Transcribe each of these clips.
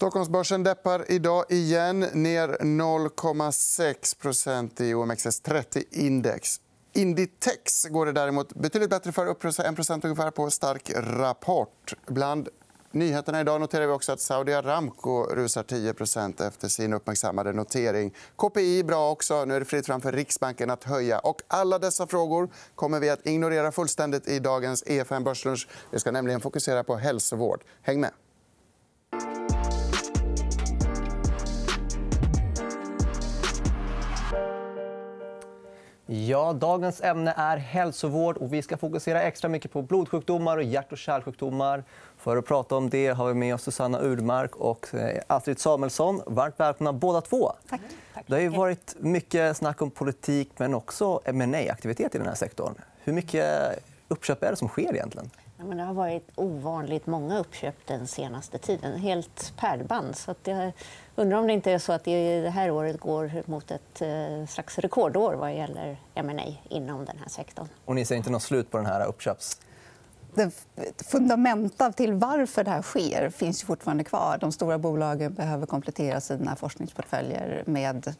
Stockholmsbörsen deppar idag igen, ner 0,6% i OMXS30-index. Inditex går det däremot betydligt bättre för, upp 1% ungefär på stark rapport. Bland nyheterna idag noterar vi också att Saudi Aramco rusar 10% efter sin uppmärksammade notering. KPI bra också. Nu är det fritt fram för Riksbanken att höja. Och alla dessa frågor kommer vi att ignorera fullständigt i dagens EFN Börslunch. Vi ska nämligen fokusera på hälsovård. Häng med. Ja, dagens ämne är hälsovård. och Vi ska fokusera extra mycket på blodsjukdomar och hjärt och kärlsjukdomar. För att prata om det har vi med oss Susanna Urmark och eh, Astrid Samuelsson. Varmt välkomna båda två. Tack. Det har varit mycket snack om politik men också ma aktivitet i den här sektorn. Hur mycket uppköp är det som sker egentligen? Ja, men det har varit ovanligt många uppköp den senaste tiden. Helt pärlband. Så att jag undrar om det inte är så att det här året går mot ett eh, slags rekordår vad gäller M&A inom den här sektorn. Och ni ser inte något slut på den här uppköps det fundamenta till varför det här sker finns ju fortfarande kvar. De stora bolagen behöver komplettera sina forskningsportföljer med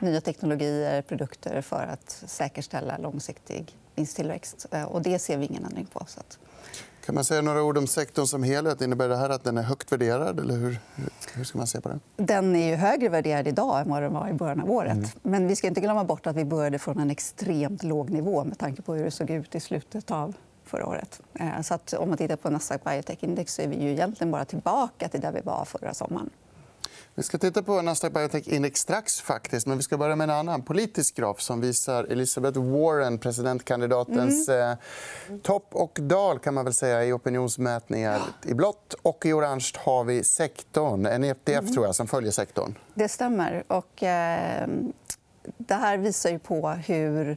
nya teknologier och produkter för att säkerställa långsiktig vinsttillväxt. Eh, och det ser vi ingen ändring på. Så att... Kan man säga några ord om sektorn som helhet? Innebär det här att den är högt värderad? Eller hur, hur ska man se på den? Den är ju högre värderad idag än vad den var i början av året. Mm. Men vi ska inte glömma bort att vi började från en extremt låg nivå med tanke på hur det såg ut i slutet av förra året. Eh, så att om man tittar på Nasdaq Biotech-index är vi ju egentligen bara tillbaka till där vi var förra sommaren. Vi ska titta på Nasdaq Biotech-index strax. faktiskt. Men vi ska börja med en annan politisk graf som visar Elizabeth Warren, presidentkandidatens mm. eh, topp och dal kan man väl säga, i opinionsmätningar. I blått och i orange har vi sektorn. En ETF mm. tror jag, som följer sektorn. Det stämmer. Och, eh, det här visar ju på hur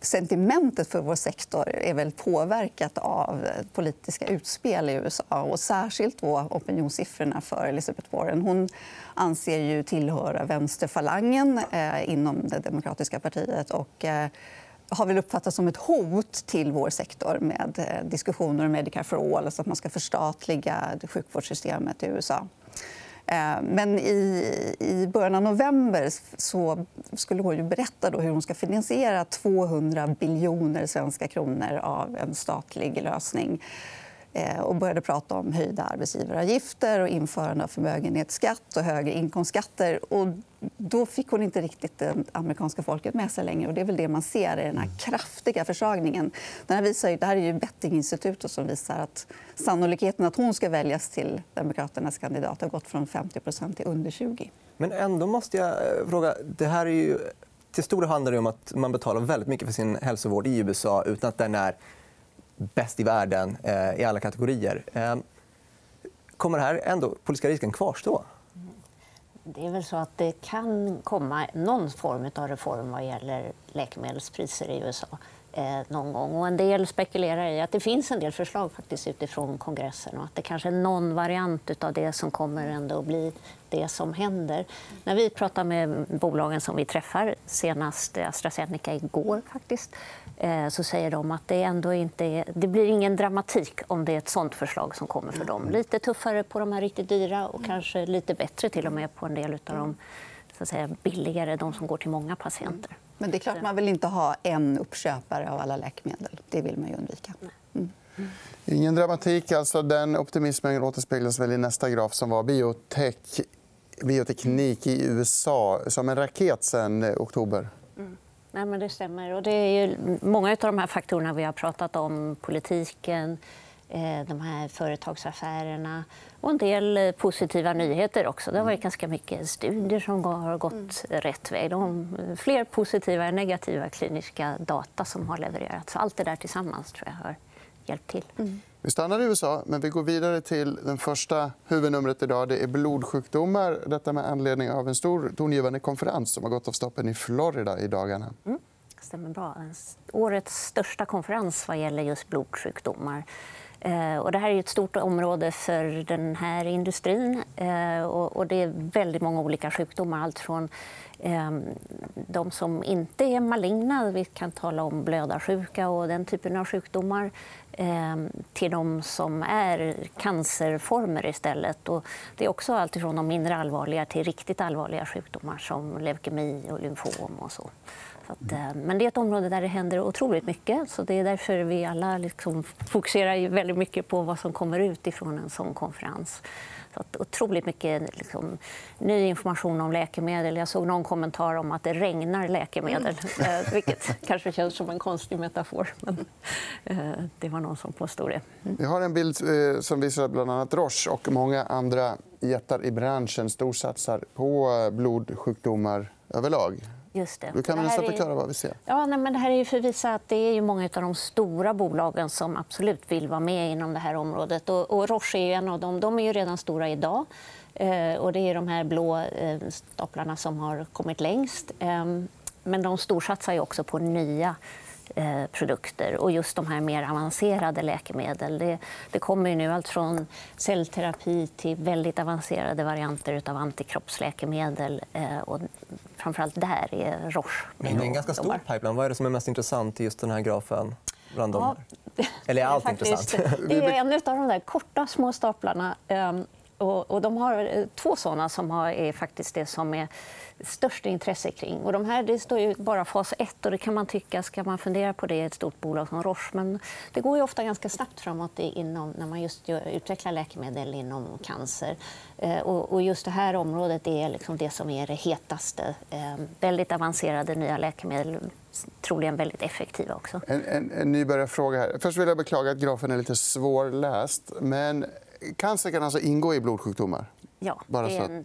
sentimentet för vår sektor är väl påverkat av politiska utspel i USA. och Särskilt då opinionssiffrorna för Elizabeth Warren. Hon anser ju tillhöra vänsterfalangen eh, inom det demokratiska partiet. Och, eh, har väl uppfattats som ett hot till vår sektor med eh, diskussioner om Medicare for all, alltså att man ska förstatliga sjukvårdssystemet i USA. Eh, men i, i början av november så skulle hon ju berätta då hur hon ska finansiera 200 biljoner svenska kronor av en statlig lösning. Eh, och började prata om höjda arbetsgivaravgifter och införande av förmögenhetsskatt och högre inkomstskatter. Och då fick hon inte riktigt det amerikanska folket med sig längre. Och det är väl det man ser i den här kraftiga försvagningen. Den här visar, det här är ju Bettinginstitutet som visar att sannolikheten att hon ska väljas till Demokraternas kandidat har gått från 50% till under 20 Men ändå måste jag eh, fråga... Det här är ju... Till stor del handlar det om att man betalar väldigt mycket för sin hälsovård i USA utan att den är bäst i världen eh, i alla kategorier. Eh, kommer det här ändå politiska risken kvarstå? Det är väl så att det kan komma någon form av reform vad gäller läkemedelspriser i USA eh, någon gång. Och en del spekulerar i att det finns en del förslag faktiskt utifrån kongressen och att det kanske är någon variant av det som kommer ändå att bli det som händer. När vi pratar med bolagen som vi träffar, senast AstraZeneca igår faktiskt, eh, så säger de att det ändå inte är, det blir ingen dramatik om det är ett sånt förslag som kommer för dem. Lite tuffare på de här riktigt dyra och kanske lite bättre till och med på en del av de så att säga, billigare, de som går till många patienter. Men det är klart man vill inte ha en uppköpare av alla läkemedel. Det vill man ju undvika. Mm. Ingen dramatik. Alltså, den optimismen återspeglas väl i nästa graf som var biotech, bioteknik i USA som en raket sen oktober. Nej, men det stämmer. Och det är ju många av de här faktorerna vi har pratat om. Politiken, de här företagsaffärerna och en del eh, positiva nyheter. också. Det har varit mm. ganska mycket studier som har gått mm. rätt väg. De, fler positiva än negativa kliniska data som har levererats. Allt det där tillsammans tror jag har hjälpt till. Mm. Vi stannar i USA, men vi går vidare till den första huvudnumret idag. Det är blodsjukdomar. Detta med anledning av en stor tongivande konferens som har gått av stoppen i Florida i dagarna. Mm. stämmer bra. Årets största konferens vad gäller just blodsjukdomar. Eh, och det här är ett stort område för den här industrin. Eh, och det är väldigt många olika sjukdomar. Allt från ehm, de som inte är maligna, vi kan tala om blödarsjuka och den typen av sjukdomar ehm, till de som är cancerformer istället. Och det är också allt från de mindre allvarliga till riktigt allvarliga sjukdomar som leukemi och lymfom. Och så att, eh, men det är ett område där det händer otroligt mycket. Så det är därför vi alla liksom fokuserar väldigt mycket på vad som kommer ut ifrån en sån konferens. Så att otroligt mycket liksom, ny information om läkemedel. Jag såg någon kommentar om att det regnar läkemedel, mm. Eh, vilket kanske känns som en konstig metafor. Men eh, det var någon som påstod det. Mm. Vi har en bild som visar bland annat Roche och många andra jättar i branschen storsatsar på blodsjukdomar överlag. Just det. Du kan nästan förklara vad vi ser. Ja, nej, men det här är för att visa att det är ju många av de stora bolagen som absolut vill vara med inom det här området. Och, och Roche är en av dem. De är ju redan stora idag. Eh, och det är de här blå eh, staplarna som har kommit längst. Eh, men de storsatsar ju också på nya Eh, produkter. Och just de här mer avancerade läkemedel. Det, det kommer ju nu allt från cellterapi till väldigt avancerade varianter av antikroppsläkemedel. Eh, och framförallt där är Roche Men det är en ganska stor pipeline. Vad är det som är mest intressant i just den här grafen? Bland dem? Ja, Eller är allt intressant? Det är en av de där korta små staplarna. Och, och, de har eh, två såna som är faktiskt det som är störst intresse kring. Och de här, det står ju bara fas 1 och det kan man tycka, ska man fundera på det i ett stort bolag som Roche? Men det går ju ofta ganska snabbt framåt inom, när man just utvecklar läkemedel inom cancer. Eh, och, just det här området är liksom det som är det hetaste. Eh, väldigt avancerade nya läkemedel, troligen väldigt effektiva också. En, en, en nybörjarfråga här. Först vill jag beklaga att grafen är lite svårläst. Men cancer kan alltså ingå i blodsjukdomar? Ja, Bara det är en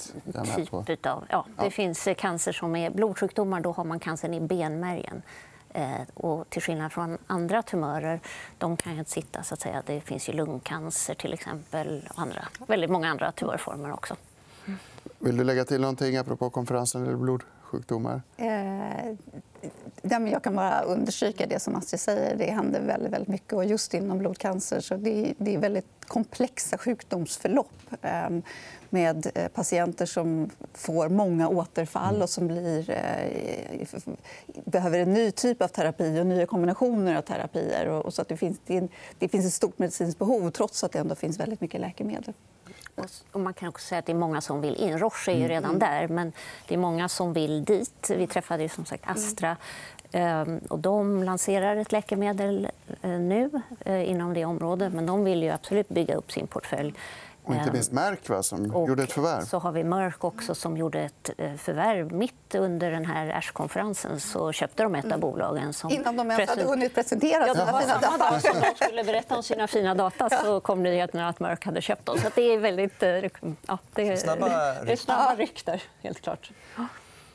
typ av... Ja, det ja. finns cancer som är blodsjukdomar. Då har man cancern i benmärgen. Eh, och till skillnad från andra tumörer, de kan ju inte sitta. Så att säga. Det finns ju lungcancer till exempel och andra, väldigt många andra tumörformer också. Vill du lägga till någonting apropå konferensen eller blodsjukdomar? Eh, jag kan bara understryka det som Astrid säger. Det händer väldigt, väldigt mycket. Och just inom blodcancer så det, det är väldigt komplexa sjukdomsförlopp ehm, eh, med patienter som får många återfall och som blir, eh, behöver en ny typ av terapi och nya kombinationer av terapier. Och, så att det, finns, det finns ett stort medicinskt behov trots att det ändå finns väldigt mycket läkemedel. Och man kan också säga att det är många som vill in. Roche är ju redan mm. där, men det är många som vill dit. Vi träffade ju som sagt Astra. Mm. Och de lanserar ett läkemedel eh, nu eh, inom det området. Men de vill ju absolut bygga upp sin portfölj. Och inte minst Merck va, som och gjorde ett förvärv. Så har vi Merck också som gjorde ett eh, förvärv. Mitt under den här ASH-konferensen så köpte de ett av bolagen. Som Innan de ens hade hunnit presentera sina ja, fina data. Dag som de skulle berätta om sina fina data så kom nyheten att Merck hade köpt dem. Så det är väldigt... Eh, ja, det är, snabba, det är snabba rykter, helt klart.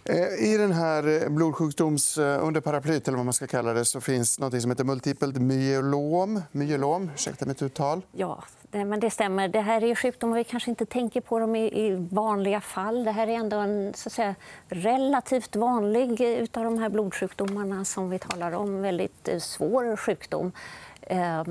Eh, I den här eh, blodsjukdoms eh, under paraplyt eller vad man ska kalla det så finns något som heter multipelt myelom. myelom ursäkta mitt uttal. Ja, men det stämmer. Det här är sjukdomar vi kanske inte tänker på dem i, vanliga fall. Det här är ändå en så att säga, relativt vanlig av de här blodsjukdomarna som vi talar om. Väldigt svår sjukdom eh,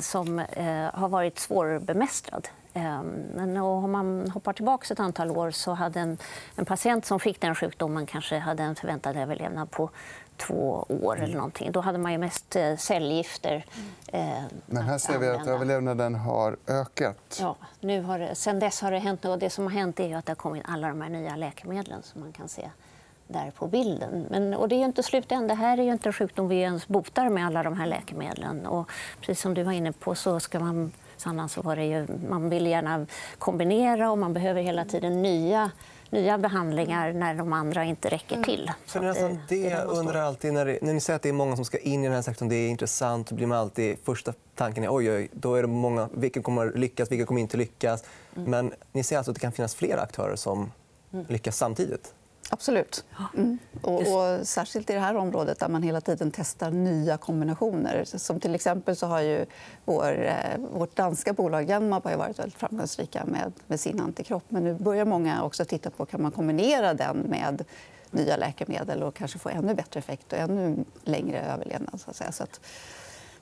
som eh, har varit svårbemästrad. Eh, men om man hoppar tillbaka ett antal år så hade en, en patient som fick den sjukdomen kanske hade en förväntad överlevnad på två år. eller någonting. Då hade man ju mest eh, cellgifter. Eh, Men här ser vi att överlevnaden har ökat. Ja, nu har det, sen dess har det hänt och Det som har hänt är att det har kommit alla de här nya läkemedlen som man kan se där på bilden. Men, och det är ju inte slut än. Det här är ju inte en sjukdom vi ens botar med alla de här läkemedlen. Och precis som du var inne på så ska man Sanna, så var det ju, man vill gärna kombinera och man behöver hela tiden nya nya behandlingar när de andra inte räcker mm. till. För det, det, det jag undrar alltid, när, det, när ni säger att det är många som ska in i den här sektorn, det är intressant, blir man alltid första tanken är oj, oj, då är det många, vilka kommer lyckas, vilka kommer inte lyckas. Mm. Men ni ser alltså att det kan finnas flera aktörer som mm. lyckas samtidigt? Absolut. Mm. Och, och, särskilt i det här området där man hela tiden testar nya kombinationer. Som till exempel så har ju vår, eh, vårt danska bolag Genmab har varit väldigt framgångsrika med, med sin antikropp. Men nu börjar många också titta på kan man kombinera den med nya läkemedel och kanske få ännu bättre effekt och ännu längre överlevnad. Så att säga. Så att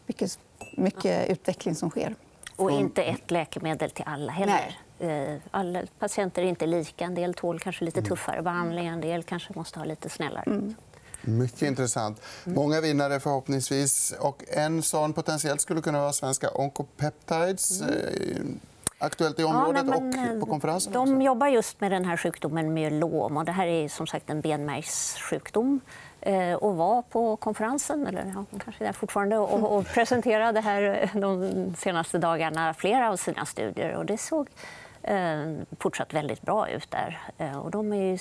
mycket, mycket utveckling som sker. Och inte ett läkemedel till alla heller. Nej. Eh, alla patienter är inte lika. En del tål kanske lite mm. tuffare behandling, en del kanske måste ha lite snällare. Mm. Mycket intressant. Många vinnare förhoppningsvis. Och en sån potentiellt skulle kunna vara svenska Oncopeptides. Mm. Aktuellt i området ja, nej, och på konferensen. De också. jobbar just med den här sjukdomen myelom. Och det här är som sagt en benmärgssjukdom eh, och var på konferensen, eller ja, kanske är fortfarande, och, och presenterade här de senaste dagarna flera av sina studier. Och det såg eh, fortsatt väldigt bra ut där. Eh, och de är i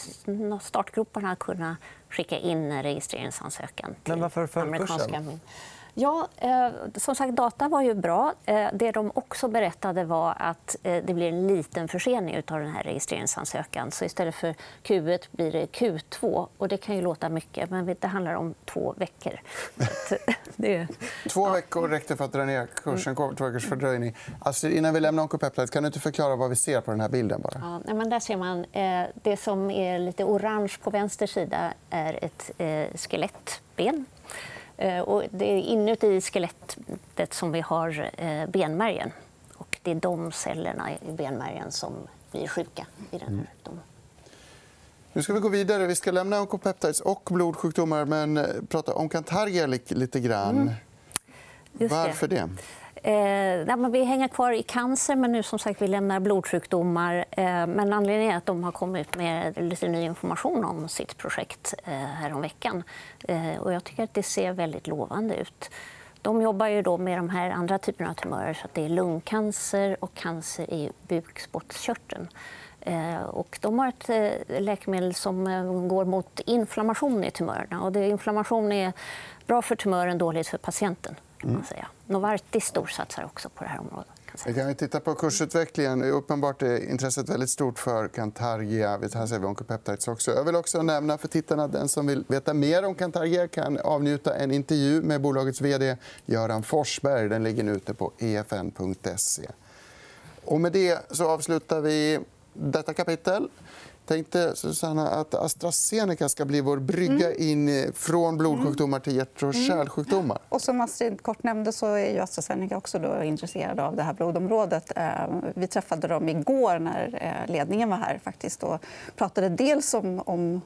startgroparna att kunna skicka in registreringsansökan till Men varför föll kursen? Ja, eh, som sagt, data var ju bra. Eh, det de också berättade var att eh, det blir en liten försening av den här registreringsansökan. Så istället för Q1 blir det Q2. Och det kan ju låta mycket, men det handlar om två veckor. det... Två veckor räckte för att dra ner kursen. Två veckors fördröjning. Alltså, innan vi lämnar Oncopeptide, kan du inte förklara vad vi ser på den här bilden? Bara? Ja, men där ser man eh, det som är lite orange på vänster sida är ett eh, skelettben. Eh, och det är inuti skelettet som vi har eh, benmärgen. Och det är de cellerna i benmärgen som blir sjuka i den här mm. sjukdomen. Nu ska vi gå vidare. Vi ska lämna onkopeptides och blodsjukdomar men eh, prata om Cantargia lite grann. Mm. Varför det? Eh, vi hänger kvar i cancer, men nu som sagt vi lämnar blodsjukdomar. Eh, men anledningen är att de har kommit med lite ny information om sitt projekt eh, häromveckan. Eh, och jag tycker att det ser väldigt lovande ut. De jobbar ju då med de här andra typerna av tumörer. Så det är lungcancer och cancer i bukspottkörteln. Eh, och de har ett eh, läkemedel som eh, går mot inflammation i tumörerna. Och det, inflammation är bra för tumören, dåligt för patienten. Kan man säga. Novartis storsatsar också på det här området. Vi kan titta på kursutvecklingen. Uppenbart är intresset väldigt stort för Cantargia. Här ser vi Oncopeptides också. Jag vill också nämna för tittarna den som vill veta mer om Cantargia kan avnjuta en intervju med bolagets vd Göran Forsberg. Den ligger nu ute på efn.se. Och med det så avslutar vi detta kapitel tänkte Susanna att AstraZeneca ska bli vår brygga mm. in från blodsjukdomar till hjärt och mm. kärlsjukdomar. Och som Astrid kort nämnde så är ju AstraZeneca också då intresserade av det här blodområdet. Eh, vi träffade dem igår när eh, ledningen var här faktiskt och pratade dels om, om,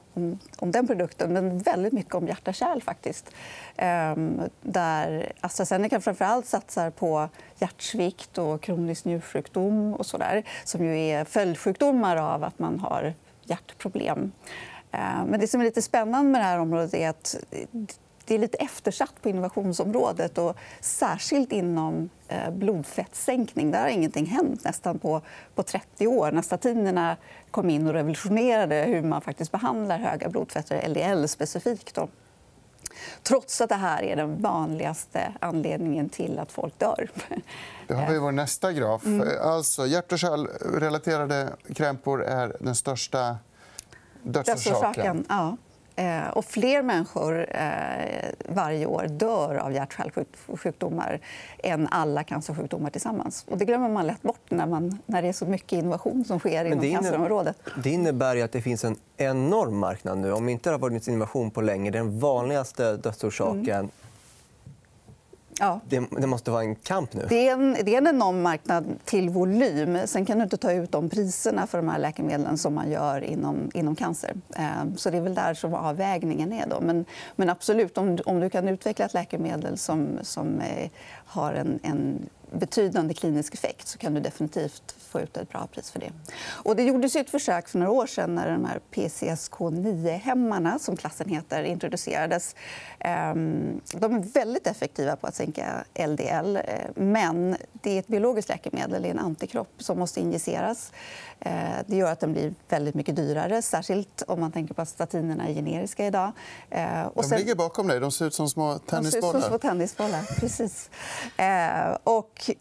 om, den produkten men väldigt mycket om hjärta kärl. Faktiskt. Ehm, där AstraZeneca framför allt satsar på hjärtsvikt och kronisk njursjukdom och så där, som ju är följdsjukdomar av att man har hjärtproblem. Eh, men det som är lite spännande med det här området är att det är lite eftersatt på innovationsområdet. Och särskilt inom blodfettssänkning. blodfettsänkning. Där har ingenting hänt nästan på, på 30 år. När statinerna kom in och revolutionerade hur man faktiskt behandlar höga blodfetter, LDL specifikt. Då. Trots att det här är den vanligaste anledningen till att folk dör. Det har vi vår nästa graf. Mm. Alltså, hjärt och kärlrelaterade krämpor är den största dödsorsaken. Ja. Eh, och fler människor eh, varje år dör av hjärt-kärlsjukdomar än alla cancersjukdomar tillsammans. Och det glömmer man lätt bort när, man, när det är så mycket innovation som sker inom det cancerområdet. Det innebär att det finns en enorm marknad nu. Om inte det har varit innovation på länge. Den vanligaste dödsorsaken mm. Ja. Det, det, måste vara en kamp nu. Det är en, det är en enorm marknad till volym. Sen kan du inte ta ut de priserna för de här läkemedlen som man gör inom, inom cancer. Ehm, så Det är väl där som avvägningen är. Då. Men, men absolut, om, om du kan utveckla ett läkemedel som, som eh, har en, en betydande klinisk effekt så kan du definitivt få ut ett bra pris för det. Och det gjordes ett försök för några år sedan när de här PCSK9-hämmarna, som klassen heter, introducerades. Ehm, de är väldigt effektiva på att sänka LDL. Eh, men det är ett biologiskt läkemedel, det är en antikropp som måste injiceras. Eh, det gör att den blir väldigt mycket dyrare, särskilt om man tänker på att statinerna är generiska idag. Eh, och sen... De ligger bakom dig. De ser ut som små tennisbollar. De ser ut som små tennisbollar. Precis. Och ki-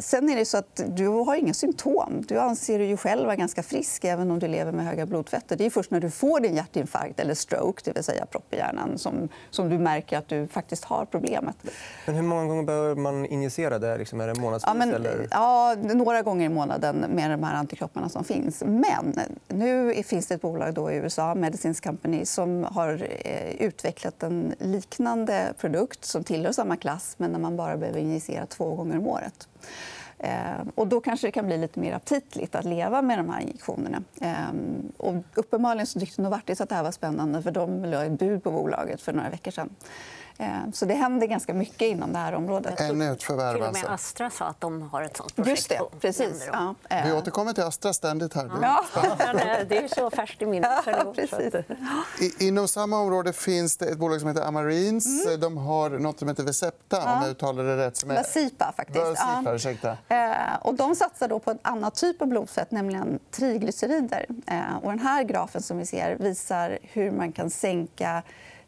Sen är det så att du har inga symptom. Du anser dig själv vara ganska frisk även om du lever med höga blodfetter. Det är först när du får din hjärtinfarkt eller stroke, det vill säga propp i hjärnan som, som du märker att du faktiskt har problemet. Men hur många gånger behöver man injicera det? Liksom, är det månadsvis? Ja, men, eller? ja, några gånger i månaden med de här antikropparna som finns. Men nu finns det ett bolag då i USA, Medicines Company som har eh, utvecklat en liknande produkt som tillhör samma klass men där man bara behöver injicera två gånger om året. Ehm, och då kanske det kan bli lite mer aptitligt att leva med de här injektionerna. Ehm, och uppenbarligen så tyckte Novartis att det här var spännande för de la ett bud på bolaget för några veckor sedan. Eh, så det händer ganska mycket inom det här området. Ännu ett förvärv. Till och Alltså. med Astra sa att de har ett sånt projekt. Just det. Precis. Ja, eh, Vi återkommer till Astra ständigt. här. Ja. Eh, Det är så färskt i minnet. Ja, precis. inom samma område finns det ett bolag som heter Amarins. Mm. De har något som heter Vecepta, om jag uttalar det rätt. Som är... Vasipa, faktiskt. Vasipa, Ja. ursäkta. Och de satsar då på en annan typ av blodfett, nämligen triglycerider. Och den här grafen som vi ser visar hur man kan sänka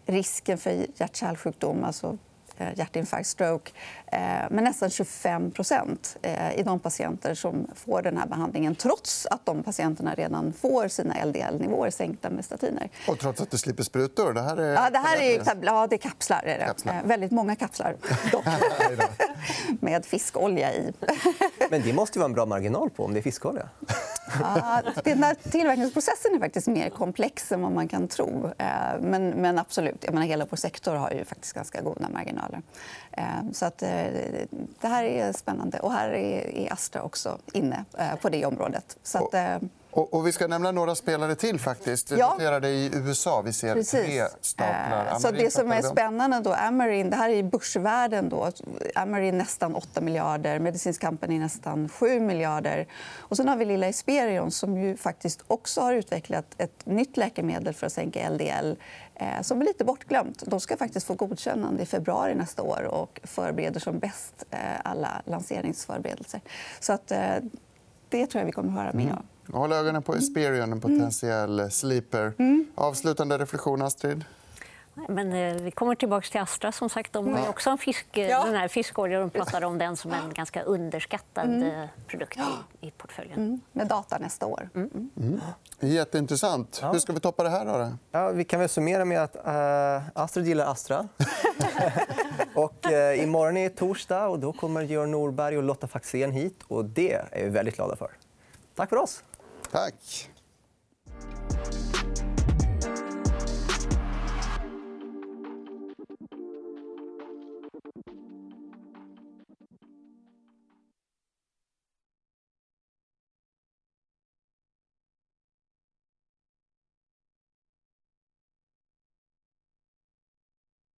risken för hjärt-kärlsjukdom, alltså eh, hjärtinfarkt, stroke, eh, med nästan 25 eh, i de patienter som får den här behandlingen trots att de patienterna redan får sina LDL-nivåer sänkta med statiner. Och trots att du slipper sprutor. Det här är, Ja, det här är, ja, det är kapslar. Är det. Kapslar. Väldigt många kapslar, dock. med fiskolja i. Men det måste ju vara en bra marginal på om det är fiskolja. Ja, den tillverkningsprocessen är faktiskt mer komplex än vad man kan tro. Eh, Men, men absolut, jag menar, hela vår sektor har ju faktiskt ganska goda marginaler. Eh, Så att, eh, det här är spännande. Och här är Astra också inne på det området. Så att, Och, och vi ska nämna några spelare till. faktiskt. Du Ja. noterade i USA. Vi ser tre staplar. Eh, Så det som är spännande då, Amarin, det här är i börsvärden. Då. Amarin nästan 8 miljarder, Medicinsk Company nästan 7 miljarder. Och sen har vi lilla Esperion som ju faktiskt också har utvecklat ett nytt läkemedel för att sänka LDL eh, som är lite bortglömt. De ska faktiskt få godkännande i februari nästa år och förbereder som bäst eh, alla lanseringsförberedelser. Så att, eh, det tror jag vi kommer att höra mer om. Håll ögonen på Esperion, en potentiell sleeper. Avslutande reflektion, Astrid? Men eh, vi kommer tillbaka till Astra. som sagt. De har också en fisk, eh, Ja. den här fiskolja. De pratade om den som en ganska underskattad eh, produkt i, i portföljen. Mm. Med data nästa år. Jätteintressant. Hur ska vi toppa det här? Då? Ja, vi kan väl summera med att uh, Astrid gillar Astra. och, uh, imorgon är torsdag och då kommer Georg Norberg och Lotta Faxén hit. och Det är vi väldigt glada för. Tack för oss. Tack.